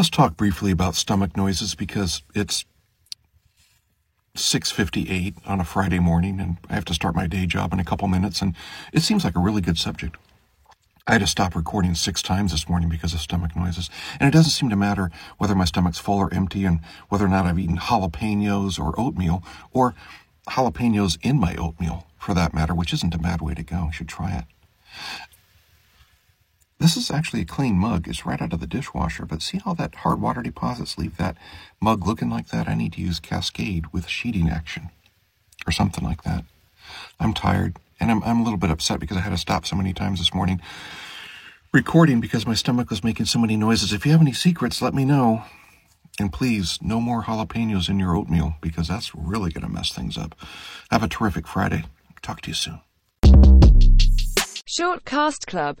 Let's talk briefly about stomach noises because it's 6:58 on a Friday morning and I have to start my day job in a couple minutes and it seems like a really good subject. I had to stop recording six times this morning because of stomach noises. And it doesn't seem to matter whether my stomach's full or empty and whether or not I've eaten jalapenos or oatmeal or jalapenos in my oatmeal for that matter, which isn't a bad way to go. You should try it. This is actually a clean mug. It's right out of the dishwasher, but see how that hard water deposits leave that mug looking like that? I need to use Cascade with sheeting action or something like that. I'm tired and I'm, I'm a little bit upset because I had to stop so many times this morning recording because my stomach was making so many noises. If you have any secrets, let me know. And please, no more jalapenos in your oatmeal because that's really going to mess things up. Have a terrific Friday. Talk to you soon. Short Cast Club